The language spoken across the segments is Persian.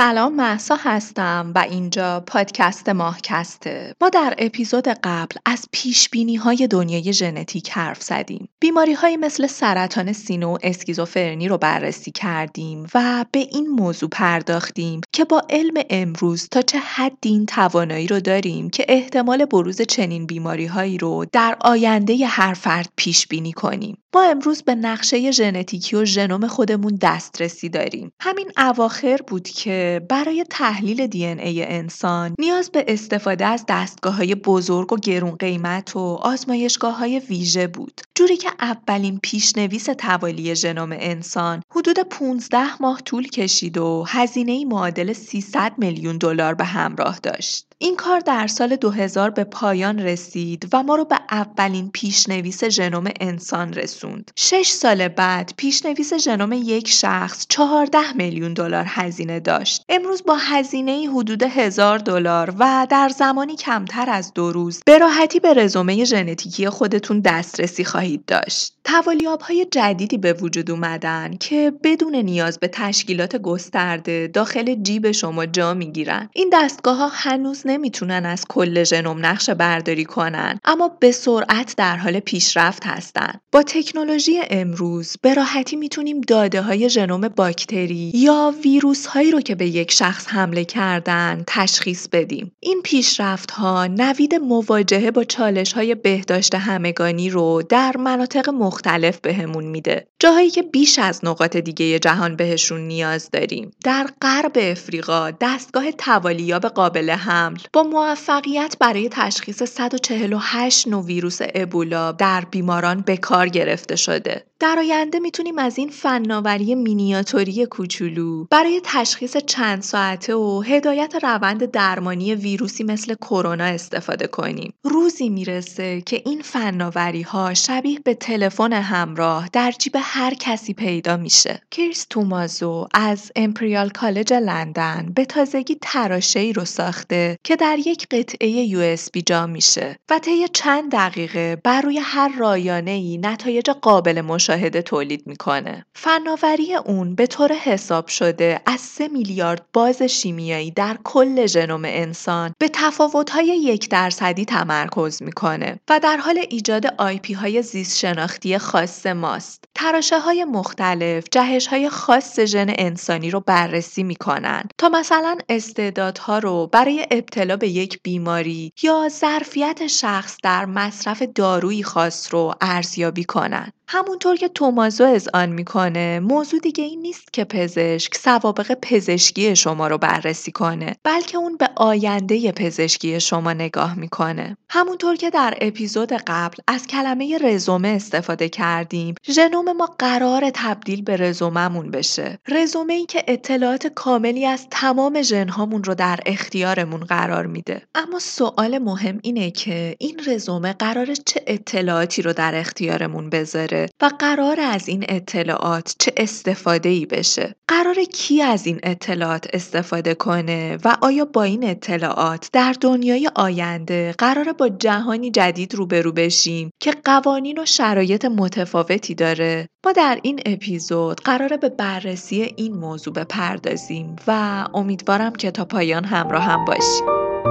سلام محسا هستم و اینجا پادکست ماهکسته ما در اپیزود قبل از پیش بینی های دنیای ژنتیک حرف زدیم. بیماری های مثل سرطان سینه و اسکیزوفرنی رو بررسی کردیم و به این موضوع پرداختیم که با علم امروز تا چه حدی این توانایی رو داریم که احتمال بروز چنین بیماری هایی رو در آینده هر فرد پیش بینی کنیم. ما امروز به نقشه ژنتیکی و ژنوم خودمون دسترسی داریم. همین اواخر بود که برای تحلیل دی ای انسان نیاز به استفاده از دستگاه های بزرگ و گرون قیمت و آزمایشگاه های ویژه بود. جوری که اولین پیشنویس توالی ژنوم انسان حدود 15 ماه طول کشید و هزینه معادل 300 میلیون دلار به همراه داشت. این کار در سال 2000 به پایان رسید و ما رو به اولین پیشنویس ژنوم انسان رسوند. شش سال بعد پیشنویس ژنوم یک شخص 14 میلیون دلار هزینه داشت. امروز با هزینه حدود هزار دلار و در زمانی کمتر از دو روز به راحتی به رزومه ژنتیکی خودتون دسترسی خواهید داشت. توالیاب های جدیدی به وجود اومدن که بدون نیاز به تشکیلات گسترده داخل جیب شما جا می‌گیرن. این دستگاه ها هنوز نمی‌تونن از کل ژنوم نقشه برداری کنن اما به سرعت در حال پیشرفت هستن. با تکنولوژی امروز به راحتی می‌تونیم داده های ژنوم باکتری یا ویروس هایی رو که به یک شخص حمله کردن تشخیص بدیم. این پیشرفت ها نوید مواجهه با چالش های بهداشت همگانی رو در مناطق مختلف بهمون میده. جاهایی که بیش از نقاط دیگه جهان بهشون نیاز داریم. در غرب افریقا دستگاه توالیاب قابل حمل با موفقیت برای تشخیص 148 نوع ویروس ابولا در بیماران به کار گرفته شده. در آینده می‌تونیم از این فناوری مینیاتوری کوچولو برای تشخیص چند ساعته و هدایت روند درمانی ویروسی مثل کرونا استفاده کنیم. روزی می‌رسه که این فناوری ها شبیه به تلفن همراه در جیب هر کسی پیدا میشه. کریس تومازو از امپریال کالج لندن به تازگی تراشه ای رو ساخته که در یک قطعه USB جا میشه و طی چند دقیقه بر روی هر رایانه ای نتایج قابل مشاهده تولید می‌کنه. فناوری اون به طور حساب شده از 3 میلیارد باز شیمیایی در کل ژنوم انسان به تفاوت‌های یک درصدی تمرکز می‌کنه و در حال ایجاد IP های زیست شناختی خاص ماست. تراشه های مختلف جهش های خاص ژن انسانی رو بررسی می‌کنن تا مثلا استعدادها رو برای ابتلا به یک بیماری یا ظرفیت شخص در مصرف دارویی خاص رو ارزیابی کنن. همونطور که تومازو آن می‌کنه موضوع دیگه این نیست که پزشک سوابق پزشکی شما رو بررسی کنه بلکه اون به آینده پزشکی شما نگاه می‌کنه. همونطور که در اپیزود قبل از کلمه رزومه استفاده کردیم ژنوم ما قرار تبدیل به رزوممون بشه. رزومه ای که اطلاعات کاملی از تمام ژنهامون رو در اختیارمون قرار میده. اما سوال مهم اینه که این رزومه قرار چه اطلاعاتی رو در اختیارمون بذاره؟ و قرار از این اطلاعات چه استفاده ای بشه؟ قرار کی از این اطلاعات استفاده کنه و آیا با این اطلاعات در دنیای آینده قرار با جهانی جدید روبرو بشیم که قوانین و شرایط متفاوتی داره؟ ما در این اپیزود قراره به بررسی این موضوع بپردازیم و امیدوارم که تا پایان همراه هم باشیم.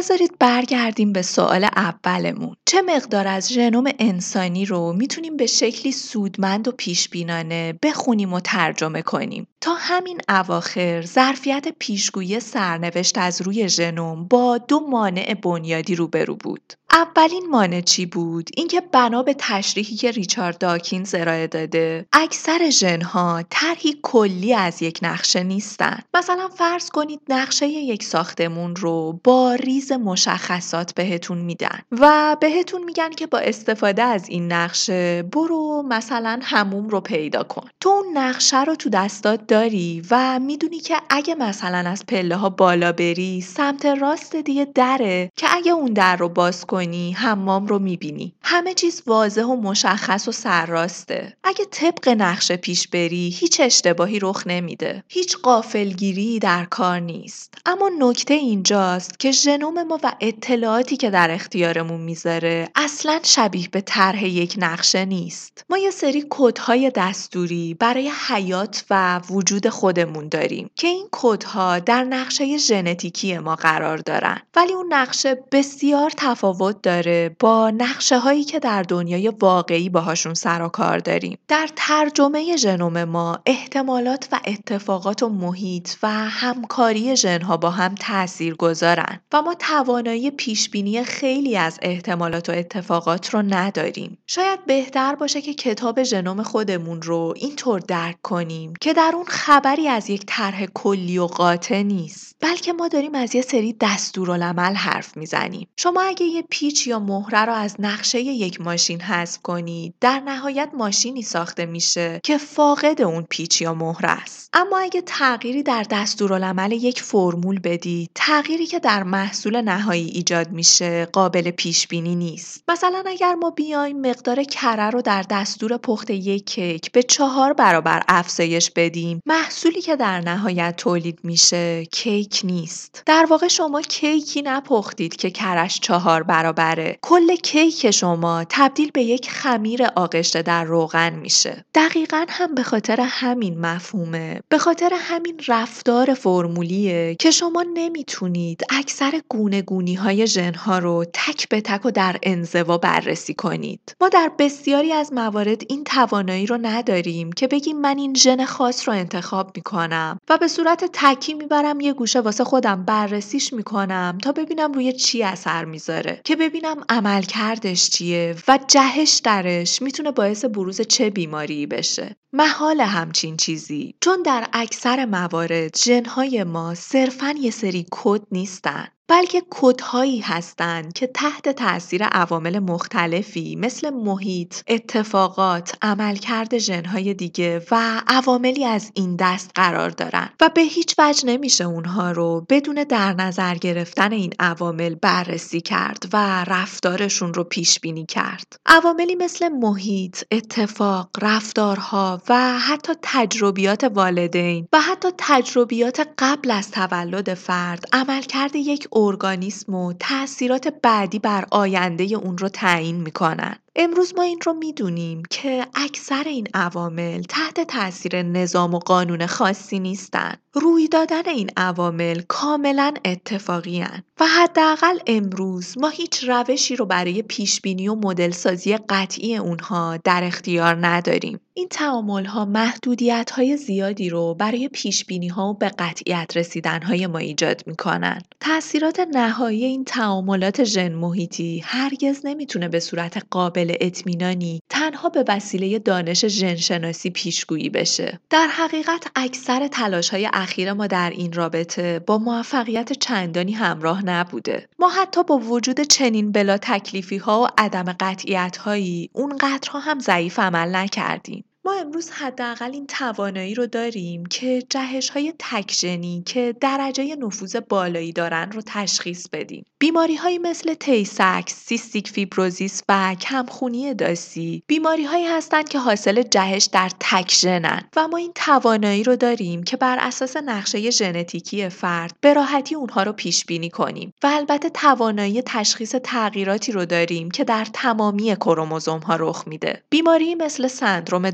بذارید برگردیم به سوال اولمون. چه مقدار از ژنوم انسانی رو می‌تونیم به شکلی سودمند و پیشبینانه بخونیم و ترجمه کنیم؟ تا همین اواخر ظرفیت پیشگویی سرنوشت از روی ژنوم با دو مانع بنیادی روبرو بود. اولین مانع چی بود؟ اینکه بنا به تشریحی که ریچارد داکینز ارائه داده اکثر ژنها طرحی کلی از یک نقشه نیستن. مثلا فرض کنید نقشه یک ساختمون رو با ریز مشخصات بهتون میدن و بهتون میگن که با استفاده از این نقشه برو مثلا هموم رو پیدا کن. تو اون نقشه رو تو دستات داری و می‌دونی که اگه مثلا از پله ها بالا بری سمت راست دیگه دره که اگه اون در رو باز کنی کنی حمام رو می‌بینی. همه چیز واضح و مشخص و سرراسته. اگه طبق نقشه پیش بری هیچ اشتباهی رخ نمیده. هیچ قافلگیری در کار نیست. اما نکته اینجاست که ژنوم ما و اطلاعاتی که در اختیارمون می‌ذاره اصلا شبیه به طرح یک نقشه نیست. ما یه سری کدهای دستوری برای حیات و وجود خودمون داریم که این کدها در نقشه ژنتیکی ما قرار دارن. ولی اون نقشه بسیار تفاوت داره با نقشه هایی که در دنیای واقعی باهاشون سر و کار داریم. در ترجمه ژنوم ما احتمالات و اتفاقات و محیط و همکاری ژنها با هم تأثیر گذارن و ما توانایی پیش بینی خیلی از احتمالات و اتفاقات رو نداریم. شاید بهتر باشه که کتاب ژنوم خودمون رو اینطور درک کنیم که در اون خبری از یک طرح کلی و قاطع نیست بلکه ما داریم از یه سری دستورالعمل حرف می‌زنیم. شما اگه یه پیچ یا مهره رو از نقشه یک ماشین حذف کنید در نهایت ماشینی ساخته میشه که فاقد اون پیچ یا مهره است. اما اگه تغییری در دستورالعمل یک فرمول بدید تغییری که در محصول نهایی ایجاد میشه قابل پیش بینی نیست. مثلا اگر ما بیایم مقدار کره رو در دستور پخت یک کیک به چهار برابر افزایش بدیم محصولی که در نهایت تولید میشه کیک نیست. در واقع شما کیکی نپختید که کرش چهار برابره. کل کیک شما تبدیل به یک خمیر آغشته در روغن میشه. دقیقا هم به خاطر همین مفهومه. به خاطر همین رفتار فرمولیه که شما نمی‌تونید اکثر گونه گونی های ژنها رو تک به تک و در انزوا بررسی کنید. ما در بسیاری از موارد این توانایی رو نداریم که بگیم من این ژن خاص رو انتخاب می‌کنم و به صورت تکی می‌برم یه گوشه واسه خودم بررسیش می‌کنم تا ببینم روی چی اثر می‌ذاره. که ببینم عمل کردش چیه و جهش درش می‌تونه باعث بروز چه بیماری بشه. محال همچین چیزی چون در اکثر موارد ژنهای ما صرفا یه سری کد نیستن بلکه کدهایی هستند که تحت تاثیر عوامل مختلفی مثل محیط، اتفاقات، عملکرد ژنهای دیگه و عواملی از این دست قرار دارن و به هیچ وجه نمیشه اونها رو بدون در نظر گرفتن این عوامل بررسی کرد و رفتارشون رو پیش بینی کرد. عواملی مثل محیط، اتفاق، رفتارها و حتی تجربیات والدین و حتی تجربیات قبل از تولد فرد عملکرد یک ارگانیسم و تاثیرات بعدی بر آینده اون رو تعیین می‌کنن. امروز ما این رو می‌دونیم که اکثر این عوامل تحت تاثیر نظام و قانون خاصی نیستن. روی دادن این عوامل کاملا اتفاقی هن. و حداقل امروز ما هیچ روشی رو برای پیش بینی و مدل سازی قطعی اونها در اختیار نداریم. این تعامل ها محدودیت های زیادی رو برای پیش بینی ها و به قطعیت رسیدن های ما ایجاد می‌کنن. تاثیرات نهایی این تعاملات ژن محیطی هرگز نمی‌تونه به صورت قابل اطمینانی تنها به وسیله دانش ژنشناسی پیشگویی بشه. در حقیقت اکثر تلاش های اخیر ما در این رابطه با موفقیت چندانی همراه نبوده. ما حتی با وجود چنین بلا تکلیفی ها و عدم قطعیت هایی اونقدرها هم ضعیف عمل نکردیم. ما امروز حداقل این توانایی رو داریم که جهش های تکژنی که درجه نفوذ بالایی دارن رو تشخیص بدیم. بیماری هایی مثل تیسکس، سیستیک فیبروزیس و کمخونی داسی بیماری هایی هستند که حاصل جهش در تکژنن و ما این توانایی رو داریم که بر اساس نقشه ژنتیکی فرد به راحتی اونها رو پیش بینی کنیم و البته توانایی تشخیص تغییراتی رو داریم که در تمامی کروموزوم ها رخ میده. بیماری مثل سندروم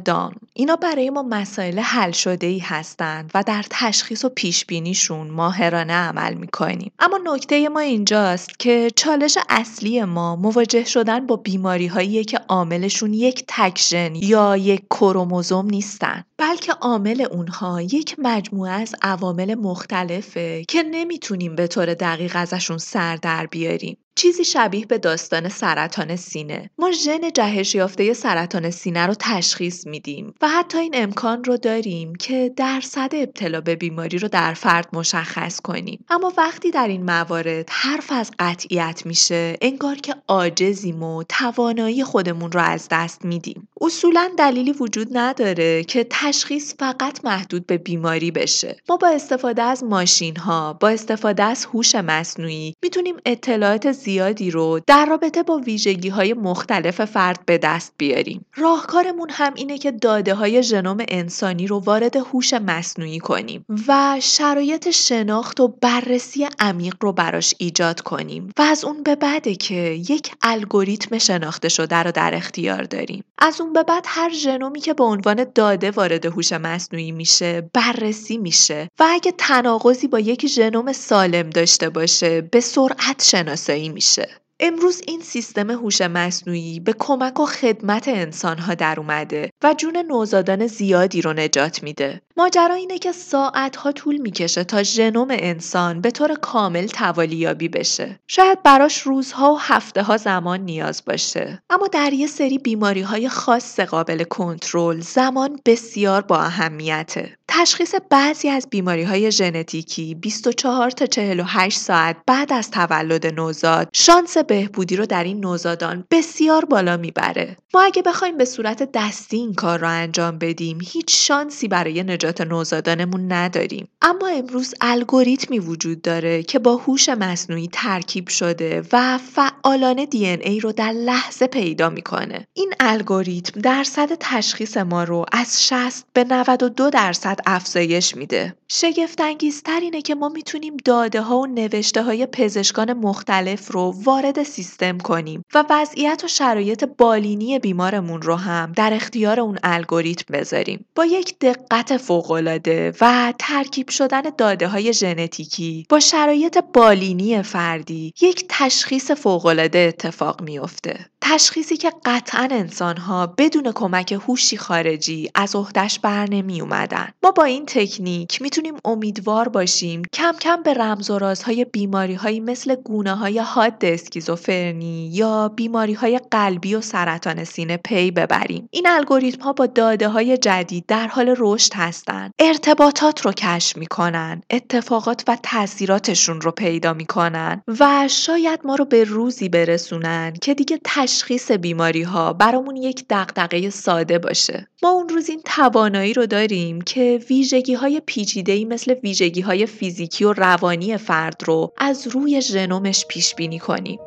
اینا برای ما مسائل حل شده ای هستند و در تشخیص و پیش بینیشون ماهرانه عمل می‌کنیم. اما نکته ما اینجاست که چالش اصلی ما مواجه شدن با بیماری هایی که عاملشون یک تکژن یا یک کروموزوم نیستن. بلکه عامل اونها یک مجموعه از عوامل مختلفه که نمی‌تونیم به طور دقیق ازشون سر در بیاریم. چیزی شبیه به داستان سرطان سینه. ما ژن جهش یافته سرطان سینه رو تشخیص میدیم و حتی این امکان رو داریم که درصد ابتلا به بیماری رو در فرد مشخص کنیم. اما وقتی در این موارد حرف از قطعیت میشه انگار که عاجزیم و توانایی خودمون رو از دست میدیم. اصولا دلیلی وجود نداره که تشخیص فقط محدود به بیماری بشه. ما با استفاده از ماشین ها با استفاده از هوش مصنوعی می‌تونیم اطلاعات زیادی رو در رابطه با ویژگی های مختلف فرد به دست بیاریم. راهکارمون هم اینه که داده های ژنوم انسانی رو وارد هوش مصنوعی کنیم و شرایط شناخت و بررسی عمیق رو براش ایجاد کنیم و از اون به بعده که یک الگوریتم شناخته شده رو در اختیار داریم. از اون به بعد هر ژنومی که به عنوان داده وارد هوش مصنوعی میشه بررسی میشه و اگه تناقضی با یک ژنوم سالم داشته باشه به سرعت شناسایی میشه. امروز این سیستم هوش مصنوعی به کمک و خدمت انسانها در اومده و جون نوزادان زیادی رو نجات میده. ماجرا اینه که ساعتها طول می‌کشه تا ژنوم انسان به طور کامل توالیابی بشه. شاید براش روزها و هفته ها زمان نیاز باشه. اما در یه سری بیماری های خاص قابل کنترل زمان بسیار با اهمیته. تشخیص بعضی از بیماری های ژنتیکی 24 تا 48 ساعت بعد از تولد نوزاد شانس بهبودی رو در این نوزادان بسیار بالا می‌بره. ما اگه بخوایم به صورت دستی این کار رو انجام بدیم هیچ شانسی برای نجات نوزادانمون نداریم. اما امروز الگوریتمی وجود داره که با هوش مصنوعی ترکیب شده و فعالان دی ای رو در لحظه پیدا می‌کنه. این الگوریتم درصد تشخیص ما رو از 60 به 92 درصد افزایش میده. شگفتانگیزتر اینه که ما می‌تونیم داده ها و نوشته های پزشکان مختلف رو وارد سیستم کنیم و وضعیت و شرایط بالینی بیمارمون رو هم در اختیار اون الگوریتم بذاریم. با یک دقت فوقالعاده و ترکیب شدن داده های ژنتیکی با شرایط بالینی فردی یک تشخیص فوقالعاده اتفاق میافته. تشخیصی که قطعا انسانها بدون کمک هوشی خارجی از عهدهش بر نمی اومدن. ما با این تکنیک می‌تونیم امیدوار باشیم کم کم به رمز و رازهای بیماری هایی مثل گونه های حاد اسکیزوفرنی یا بیماری های قلبی و سرطان سینه پی ببریم. این الگوریتم ها با داده های جدید در حال رشد هستند. ارتباطات رو کشف می‌کنن، اتفاقات و تاثیراتشون رو پیدا می‌کنن و شاید ما رو به روزی برسونن که دیگه تشخیص بیماری ها برامون یک دغدغه ساده باشه. ما اون روز این توانایی رو داریم که ویژگی های پیچیده مثل ویژگی های فیزیکی و روانی فرد رو از روی ژنومش پیش بینی کنیم.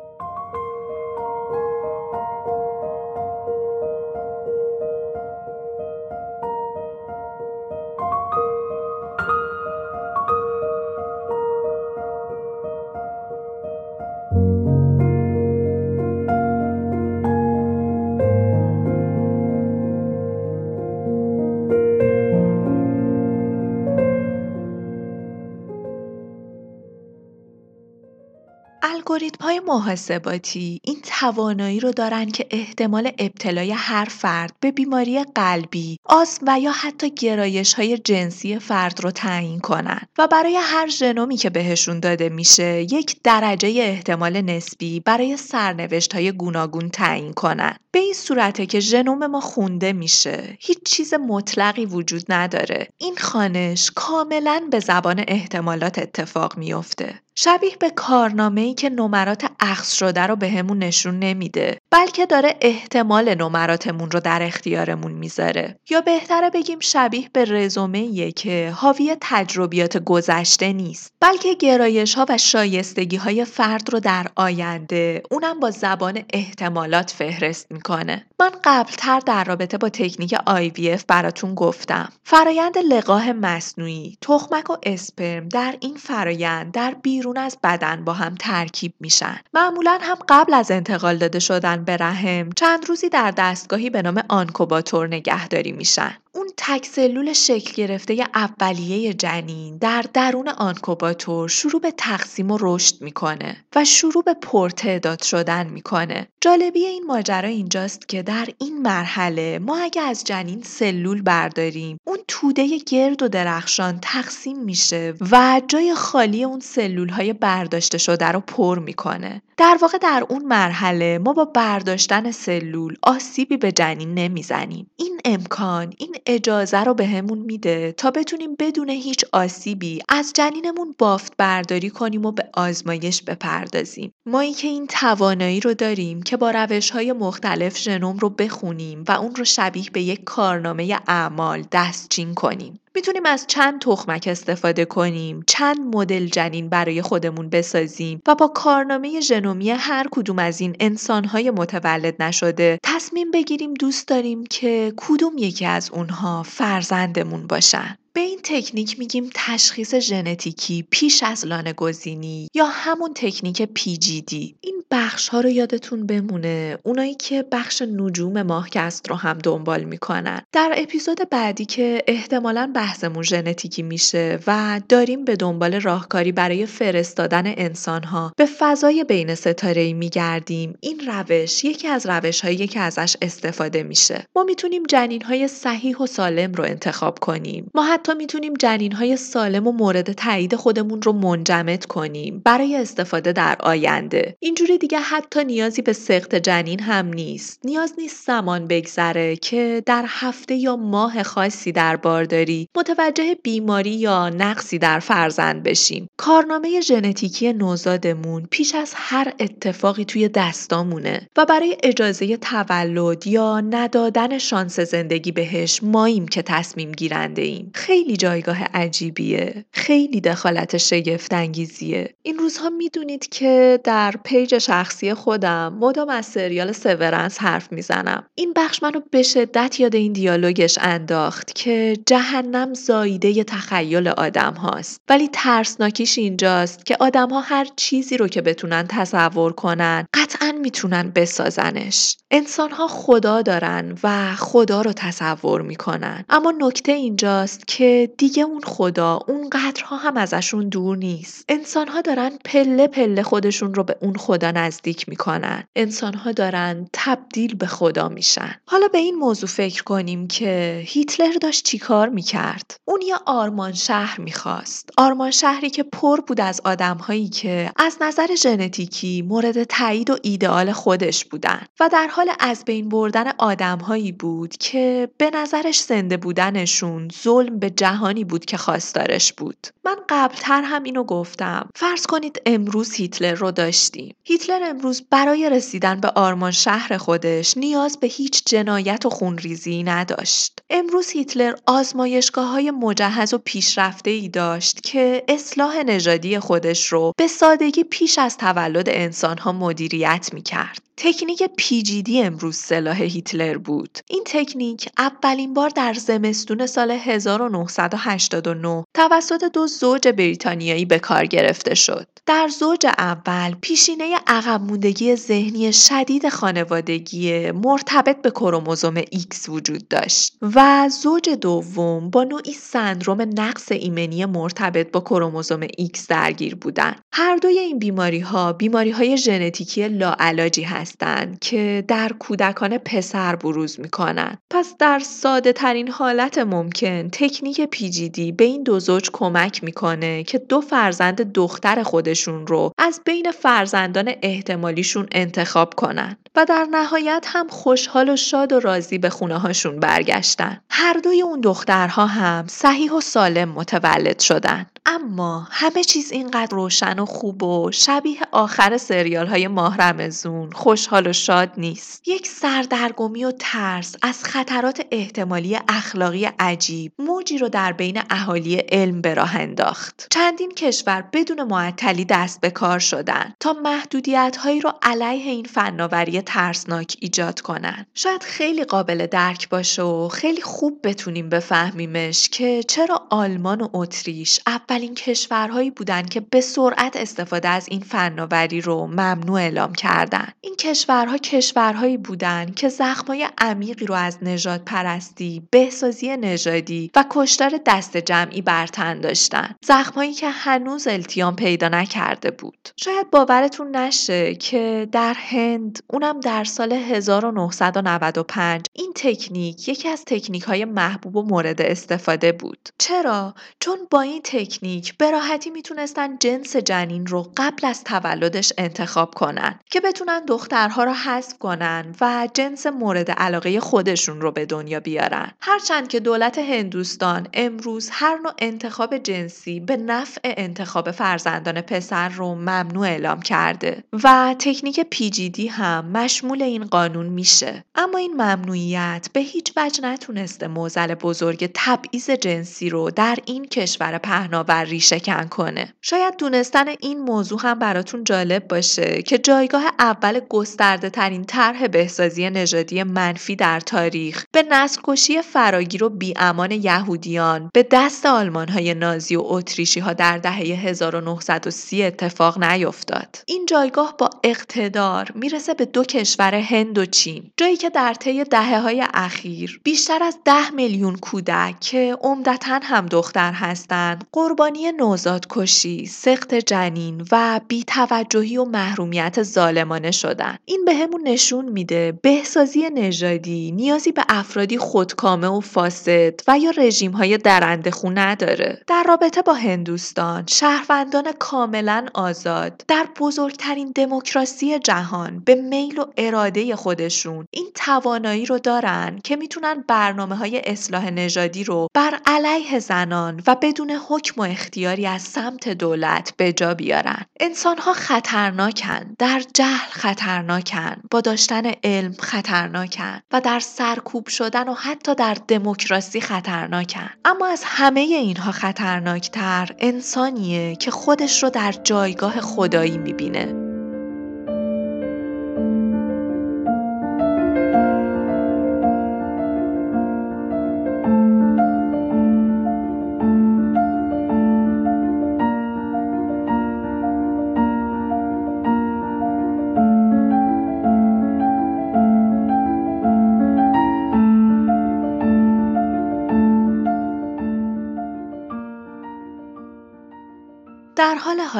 های محاسباتی این توانایی رو دارن که احتمال ابتلای هر فرد به بیماری قلبی، آسم و یا حتی گرایش های جنسی فرد رو تعیین کنن و برای هر ژنومی که بهشون داده میشه یک درجه احتمال نسبی برای سرنوشت های گوناگون تعیین کنن. به این صورته که ژنوم ما خونده میشه. هیچ چیز مطلقی وجود نداره. این خانش کاملا به زبان احتمالات اتفاق میافته. شبیه به کارنامه ای که نمرات اخذ شده رو بهمون نشون نمیده بلکه داره احتمال نمراتمون رو در اختیارمون می‌ذاره. یا بهتره بگیم شبیه به رزومه که حاوی تجربیات گذشته نیست بلکه گرایش ها و شایستگی های فرد رو در آینده اونم با زبان احتمالات فهرست می‌کنه. من قبلتر در رابطه با تکنیک IVF براتون گفتم. فرایند لقاه مصنوعی تخمک و اسپرم در این فرایند در بیرون از بدن با هم ترکیب میشن. معمولا هم قبل از انتقال داده شدن به رحم چند روزی در دستگاهی به نام آنکوباتور نگهداری میشن. اون تک سلول شکل گرفته اولیه جنین در درون آنکوباتور شروع به تقسیم و رشد می‌کنه و شروع به پرتعداد شدن می‌کنه. جالبی این ماجرا اینجاست که در این مرحله ما اگه از جنین سلول برداریم اون توده گرد و درخشان تقسیم میشه و جای خالی اون سلول های برداشته شده رو پر می‌کنه. در واقع در اون مرحله ما با برداشتن سلول آسیبی به جنین نمی‌زنیم. این امکان این اجازه رو بهمون به میده تا بتونیم بدون هیچ آسیبی از جنینمون بافت برداری کنیم و به آزمایش بپردازیم. ما که این توانایی رو داریم که با روش های مختلف ژنوم رو بخونیم و اون رو شبیه به یک کارنامه اعمال دستچین کنیم. می‌تونیم از چند تخمک استفاده کنیم، چند مدل جنین برای خودمون بسازیم و با کارنامه ژنومی هر کدوم از این انسانهای متولد نشده تصمیم بگیریم دوست داریم که کدوم یکی از اونها فرزندمون باشن. به این تکنیک میگیم تشخیص ژنتیکی پیش از لانه گزینی یا همون تکنیک PGD این بخش ها رو یادتون بمونه. اونایی که بخش نجوم ماهکست رو هم دنبال می‌کنن. در اپیزود بعدی که احتمالا بحثمون ژنتیکی میشه و داریم به دنبال راهکاری برای فرستادن انسان ها به فضای بین ستاره میگردیم. این روش یکی از روش هایی که ازش استفاده میشه. ما می‌تونیم جنین های صحیح و سالم رو انتخاب کنیم. ما حتی می‌تونیم جنین های سالم و مورد تایید خودمون رو منجمد کنیم. برای استفاده در آینده. اینجوری دیگه حتی نیازی به سقط جنین هم نیست. نیاز نیست زمان بگذره که در هفته یا ماه خاصی در بارداری متوجه بیماری یا نقصی در فرزند بشیم. کارنامه ژنتیکی نوزادمون پیش از هر اتفاقی توی دستامونه و برای اجازه تولد یا ندادن شانس زندگی بهش ماییم که تصمیم گیرنده ایم. خیلی جایگاه عجیبیه. خیلی دخالت شگفت انگیزیه این روزها می‌دونید که در page شخصی خودم مدام از سریال Severance حرف می‌زنم. این بخش منو به شدت یاد این دیالوگش انداخت که جهنم زاییده تخیل آدم هاست. ولی ترسناکیش اینجاست که آدم ها هر چیزی رو که بتونن تصور کنن قطعا می‌تونن بسازنش. انسان ها خدا دارن و خدا رو تصور می‌کنن. اما نکته اینجاست که دیگه اون خدا اون قدرها هم ازشون دور نیست. انسان ها دارن پله پله خودشون رو به اون خدا نزدیک می‌کنن. انسان ها دارن تبدیل به خدا میشن. حالا به این موضوع فکر کنیم که هیتلر داشت چیکار می‌کرد؟ اون یه آرمان شهر می‌خواست. آرمان شهری که پر بود از آدم هایی که از نظر ژنتیکی مورد تایید و ایدئال خودش بودن و در حال از بین بردن آدم هایی بود که به نظرش زنده بودنشون ظلم به جهانی بود که خواستارش بود. من قبلتر هم اینو گفتم. فرض کنید امروز هیتلر رو داشتیم. هیتلر امروز برای رسیدن به آرمان شهر خودش نیاز به هیچ جنایت و خونریزی نداشت امروز هیتلر آزمایشگاه های مجهز و پیشرفته ای داشت که اصلاح نژادی خودش رو به سادگی پیش از تولد انسان ها مدیریت می کرد. تکنیک پیجیدی امروز سلاح هیتلر بود. این تکنیک اولین بار در زمستون سال 1989 توسط دو زوج بریتانیایی به کار گرفته شد. در زوج اول پیشینه عقب موندگی ذهنی شدید خانوادگی مرتبط به کروموزوم X وجود داشت و زوج دوم با نوعی سندروم نقص ایمنی مرتبط با کروموزوم X درگیر بودند. هر دوی این بیماری ها بیماری های ژنتیکی لاعلاجی هستند که در کودکان پسر بروز می‌کنن. پس در ساده ترین حالت ممکن تکنیک پیجیدی به این دو زوج کمک می‌کنه که دو فرزند دختر خودشون رو از بین فرزندان احتمالیشون انتخاب کنن و در نهایت هم خوشحال و شاد و راضی به خونه هاشون برگشتن. هر دوی اون دخترها هم صحیح و سالم متولد شدن. اما همه چیز اینقدر روشن و خوب و شبیه آخر سریال های ماه رمزون خوشحال و شاد نیست. یک سردرگمی و ترس از خطرات احتمالی اخلاقی عجیب موجی رو در بین اهالی علم به راه انداخت. چندین کشور بدون معطلی دست به کار شدن تا محدودیت هایی رو علیه این فناوری ترسناک ایجاد کنن. شاید خیلی قابل درک باشه و خیلی خوب بتونیم بفهمیمش که چرا آلمان و اتریش اولین کشورهایی بودند که به سرعت استفاده از این فناوری رو ممنوع اعلام کردند. این کشورها کشورهایی بودند که زخمای عمیقی رو از نجات پرستی، بهسازی نژادی و کشتار دست جمعی بر تن داشتن. زخمایی که هنوز التیام پیدا نکرده بود. شاید باورتون نشه که در هند اونم در سال 1995 این تکنیک یکی از تکنیک های محبوب و مورد استفاده بود. چرا؟ چون با این تکنیک تکنیک به راحتی می‌تونستن جنس جنین رو قبل از تولدش انتخاب کنن که بتونن دخترها رو حذف کنن و جنس مورد علاقه خودشون رو به دنیا بیارن. هرچند که دولت هندوستان امروز هر نوع انتخاب جنسی به نفع انتخاب فرزندان پسر رو ممنوع اعلام کرده و تکنیک پیجیدی هم مشمول این قانون میشه. اما این ممنوعیت به هیچ وجه نتونسته موزل بزرگ تبعیض جنسی رو در این کشور پهناور ریشهکن کنه شاید دونستن این موضوع هم براتون جالب باشه که جایگاه اول گسترده ترین طرح بهسازی نژادی منفی در تاریخ به نسل کشی فراگیر و بیامان یهودیان به دست آلمان های نازی و اتریشی ها در دهه 1930 اتفاق نیفتاد. این جایگاه با اقتدار می‌رسه به دو کشور هند و چین جایی که در طی دهه های اخیر بیشتر از ده میلیون کودک که عمدتا هم دختر هستند قربانی نوزاد کشی، سخت جنین و بیتوجهی و محرومیت ظالمانه شدن. این به همون نشون میده بهسازی نژادی نیازی به افرادی خودکامه و فاسد و یا رژیم های درنده خو نداره. در رابطه با هندوستان شهروندان کاملا آزاد در بزرگترین دموکراسی جهان به میل و اراده خودشون این توانایی رو دارن که می‌تونن برنامه های اصلاح نژادی رو بر علیه زنان و بدون حکم و اختیاری از سمت دولت به جا بیارن. انسان ها خطرناکن، در جهل خطرناکن، با داشتن علم خطرناکن و در سرکوب شدن و حتی در دموکراسی خطرناکن. اما از همه اینها خطرناکتر انسانیه که خودش رو در جایگاه خدایی می‌بینه.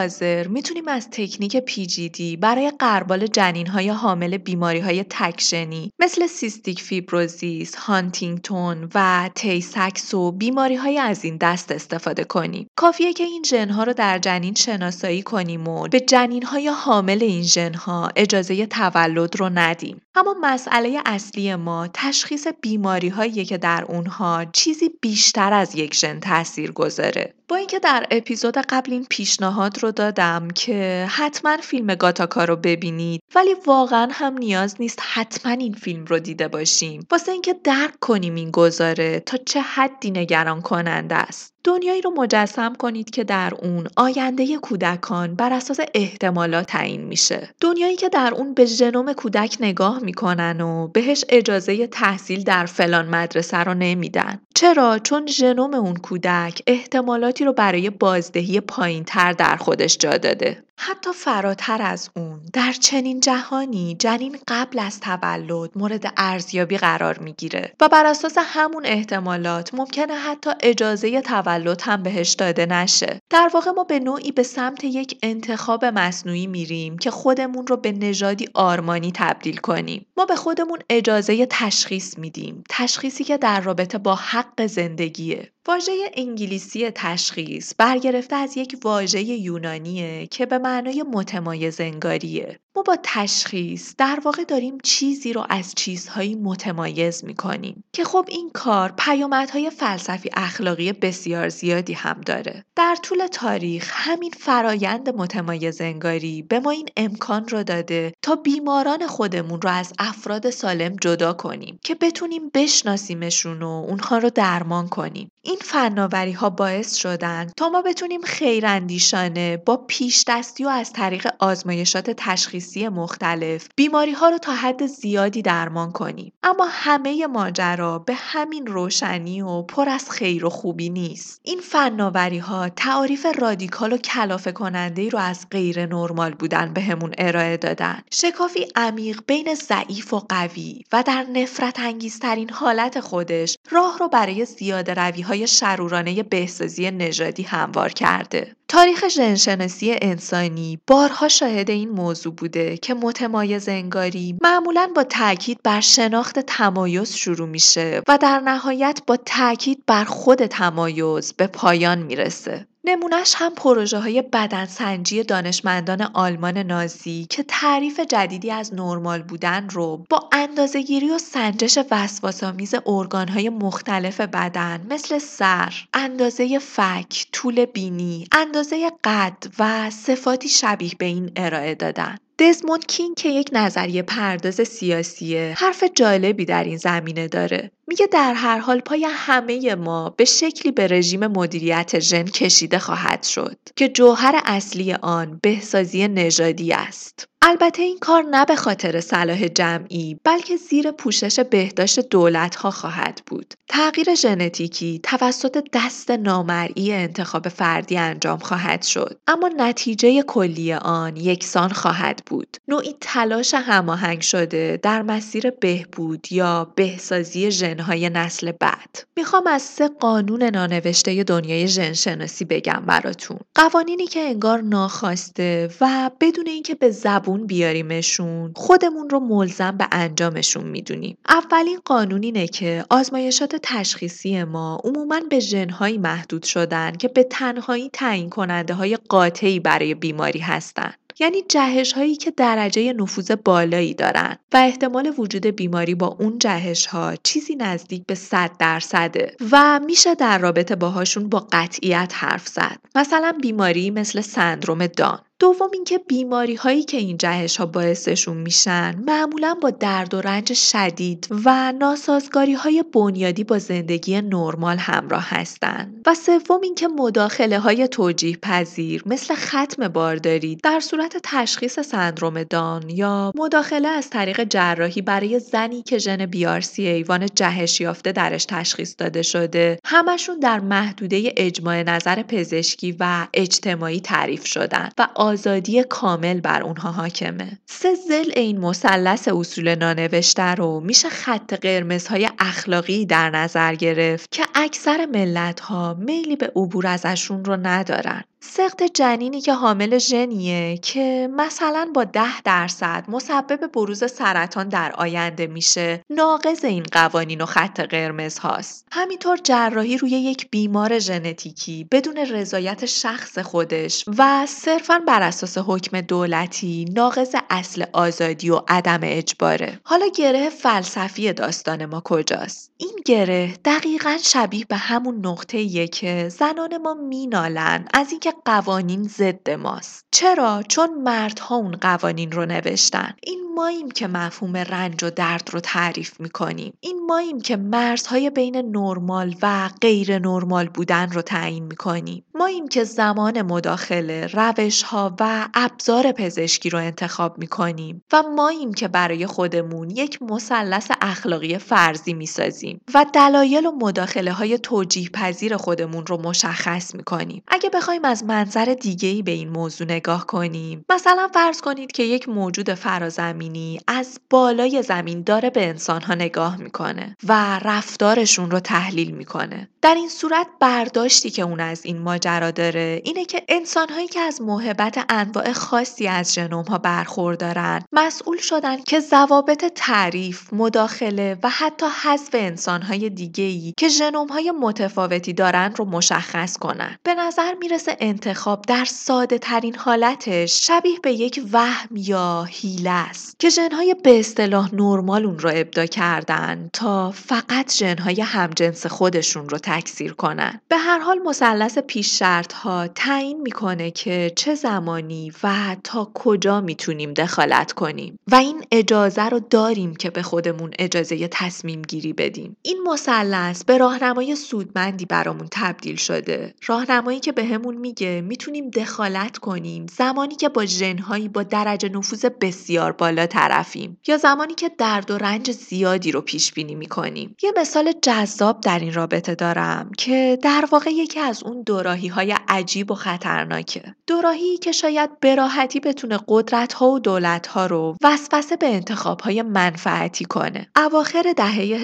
حاضر می‌تونیم از تکنیک PGD برای غربال های حامل های تک‌ژنی مثل cystic fibrosis، هانتینگتون و Tay-Sachs و های از این دست استفاده کنیم. کافیه که این ژنها رو در جنین شناسایی کنیم و به های حامل این ژنها اجازه تولد رو ندیم. اما مسئله اصلی ما تشخیص بیماری که در اونها چیزی بیشتر از یک ژن تاثیر گذاره. با اینکه در اپیزود قبل این پیشنهاد رو دادم که حتما فیلم گاتاکا رو ببینید ولی واقعا هم نیاز نیست حتما این فیلم رو دیده باشیم. واسه اینکه درک کنیم این گذاره تا چه حدی نگران کننده است. دنیایی رو مجسم کنید که در اون آینده کودکان بر اساس احتمالات تعیین میشه. دنیایی که در اون به ژنوم کودک نگاه می‌کنن و بهش اجازه تحصیل در فلان مدرسه رو نمیدن. چرا؟ چون ژنوم اون کودک احتمالاتی رو برای بازدهی پایینتر در خودش جا داده. حتی فراتر از اون در چنین جهانی جنین قبل از تولد مورد ارزیابی قرار می‌گیره و بر اساس همون احتمالات ممکنه حتی اجازه تولد هم بهش داده نشه. در واقع ما به نوعی به سمت یک انتخاب مصنوعی میریم که خودمون رو به نژادی آرمانی تبدیل کنیم. ما به خودمون اجازه تشخیص میدیم. تشخیصی که در رابطه با حق زندگیه. واژه انگلیسی تشخیص برگرفته از یک واژه یونانیه که به معنای متمایز انگاریه. ما با تشخیص در واقع داریم چیزی رو از چیزهایی متمایز می‌کنیم که خب این کار پیامدهای فلسفی اخلاقی بسیار زیادی هم داره. در طول تاریخ همین فرایند متمایز انگاری به ما این امکان رو داده تا بیماران خودمون رو از افراد سالم جدا کنیم که بتونیم بشناسیمشون و اونها رو درمان کنیم. این فناوری ها باعث شدن تا ما بتونیم خیراندیشانه با پیش دستی و از طریق آزمایشات تشخیصی مختلف بیماری ها رو تا حد زیادی درمان کنیم. اما همه ماجرا به همین روشنی و پر از خیر و خوبی نیست. این فناوری ها تعاریف رادیکال و کلافه کننده رو از غیر نرمال بودن بهمون به ارائه دادن. شکافی عمیق بین ضعیف و قوی و در نفرت انگیزترین حالت خودش راه رو برای زیاده روی های شرورانه بهسازی نژادی هموار کرده. تاریخ ژنشناسی انسانی بارها شاهد این موضوع بوده که متمایز انگاری معمولا با تاکید بر شناخت تمایز شروع میشه و در نهایت با تاکید بر خود تمایز به پایان می‌رسه. نمونهش هم پروژه های بدنسنجی دانشمندان آلمان نازی که تعریف جدیدی از نرمال بودن رو با اندازهگیری و سنجش وسواسآمیز ارگانهای مختلف بدن مثل سر، اندازه فک، طول بینی، اندازه قد و صفاتی شبیه به این ارائه دادن. دزموند کینگ که یک نظریه پرداز سیاسیه حرف جالبی در این زمینه داره میگه در هر حال پای همه ما به شکلی به رژیم مدیریت ژن کشیده خواهد شد که جوهر اصلی آن بهسازی نژادی است البته این کار نه به خاطر صلاح جمعی بلکه زیر پوشش بهداشت دولت ها خواهد بود. تغییر ژنتیکی توسط دست نامرئی انتخاب فردی انجام خواهد شد اما نتیجه کلی آن یکسان خواهد بود. نوعی تلاش هماهنگ شده در مسیر بهبود یا بهسازی ژنهای نسل بعد. می‌خوام از سه قانون نانوشته دنیای ژن شناسی بگم براتون. قوانینی که انگار ناخواسته و بدون اینکه به زبون بیاریمشون خودمون رو ملزم به انجامشون می‌دونیم اولین قانون اینه که آزمایشات تشخیصی ما عموما به ژنهایی محدود شدن که به تنهایی تعیین کننده های قاطعی برای بیماری هستند یعنی جهش هایی که درجه نفوذ بالایی دارن و احتمال وجود بیماری با اون جهش ها چیزی نزدیک به 100 درصده و میشه در رابطه باهاشون با قطعیت حرف زد. مثلا بیماری مثل سندروم دان. دوم اینکه بیماری هایی که این جهش ها باعثشون میشن معمولا با درد و رنج شدید و ناسازگاری های بنیادی با زندگی نرمال همراه هستند و سوم اینکه مداخله های توجیه پذیر مثل ختم بارداری در صورت تشخیص سندروم دان یا مداخله از طریق جراحی برای زنی که ژن بیارسی ایوان جهش یافته درش تشخیص داده شده همشون در محدوده اجماع نظر پزشکی و اجتماعی تعریف شدن و آزادی کامل بر اونها حاکمه. سه زل این مثلث اصول نانوشته رو میشه خط قرمزهای اخلاقی در نظر گرفت که اکثر ملت ها میلی به عبور ازشون رو ندارن. سقط جنینی که حامل ژنیه که مثلا با ده درصد مسبب بروز سرطان در آینده میشه. ناقض این قوانین و خط قرمز هاست. همینطور جراحی روی یک بیمار ژنتیکی بدون رضایت شخص خودش و صرفا بر اساس حکم دولتی ناقض اصل آزادی و عدم اجباره. حالا گره فلسفی داستان ما کجاست؟ این گره دقیقا شبیه به همون نقطه که زنان ما مینالن از اینکه قوانین ضد ماست. چرا؟ چون مردها اون قوانین رو نوشتن. این ماییم که مفهوم رنج و درد رو تعریف می‌کنیم. این ماییم که مرزهای بین نرمال و غیر نرمال بودن رو تعیین می‌کنیم. ماییم که زمان مداخله روش ها و ابزار پزشکی رو انتخاب می‌کنیم. و ماییم که برای خودمون یک مثلث اخلاقی فرضی می‌سازیم. و دلایل و مداخله های توجیه پذیر خودمون رو مشخص می‌کنیم. اگه بخوایم از منظر دیگه ای به این موضوع نگاه کنیم مثلا فرض کنید که یک موجود فرازمینی از بالای زمین داره به انسانها نگاه می‌کنه و رفتارشون رو تحلیل می‌کنه. در این صورت برداشتی که اون از این ماجرا داره اینه که انسانهایی که از محبت انواع خاصی از ژنوم ها برخوردارن مسئول شدن که ضوابط تعریف مداخله و حتی حذف انسانهای دیگه ای که ژنوم های متفاوتی دارن رو مشخص کنن. به نظر می‌رسه انتخاب در ساده ترین حالتش شبیه به یک وهم یا هیله است که ژنهای به اصطلاح نرمال اون رو ابدا کردن تا فقط ژنهای همجنس خودشون رو تکثیر کنن. به هر حال مثلث پیش شرط ها تعیین می‌کنه که چه زمانی و تا کجا می‌تونیم دخالت کنیم و این اجازه رو داریم که به خودمون اجازه تصمیم گیری بدیم. این مثلث به راهنمای سودمندی برامون تبدیل شده. راهنمایی که بهمون میگه می‌تونیم دخالت کنیم زمانی که با ژنهایی با درجه نفوذ بسیار بالا طرفیم یا زمانی که درد و رنج زیادی رو پیش بینی می‌کنیم. یه مثال جذاب در این رابطه دارم که در واقع یکی از اون دوراهی های عجیب و خطرناکه. دوراهی که شاید به راحتی بتونه قدرت ها و دولت ها رو وسوسه به انتخاب های منفعتی کنه. اواخر دهه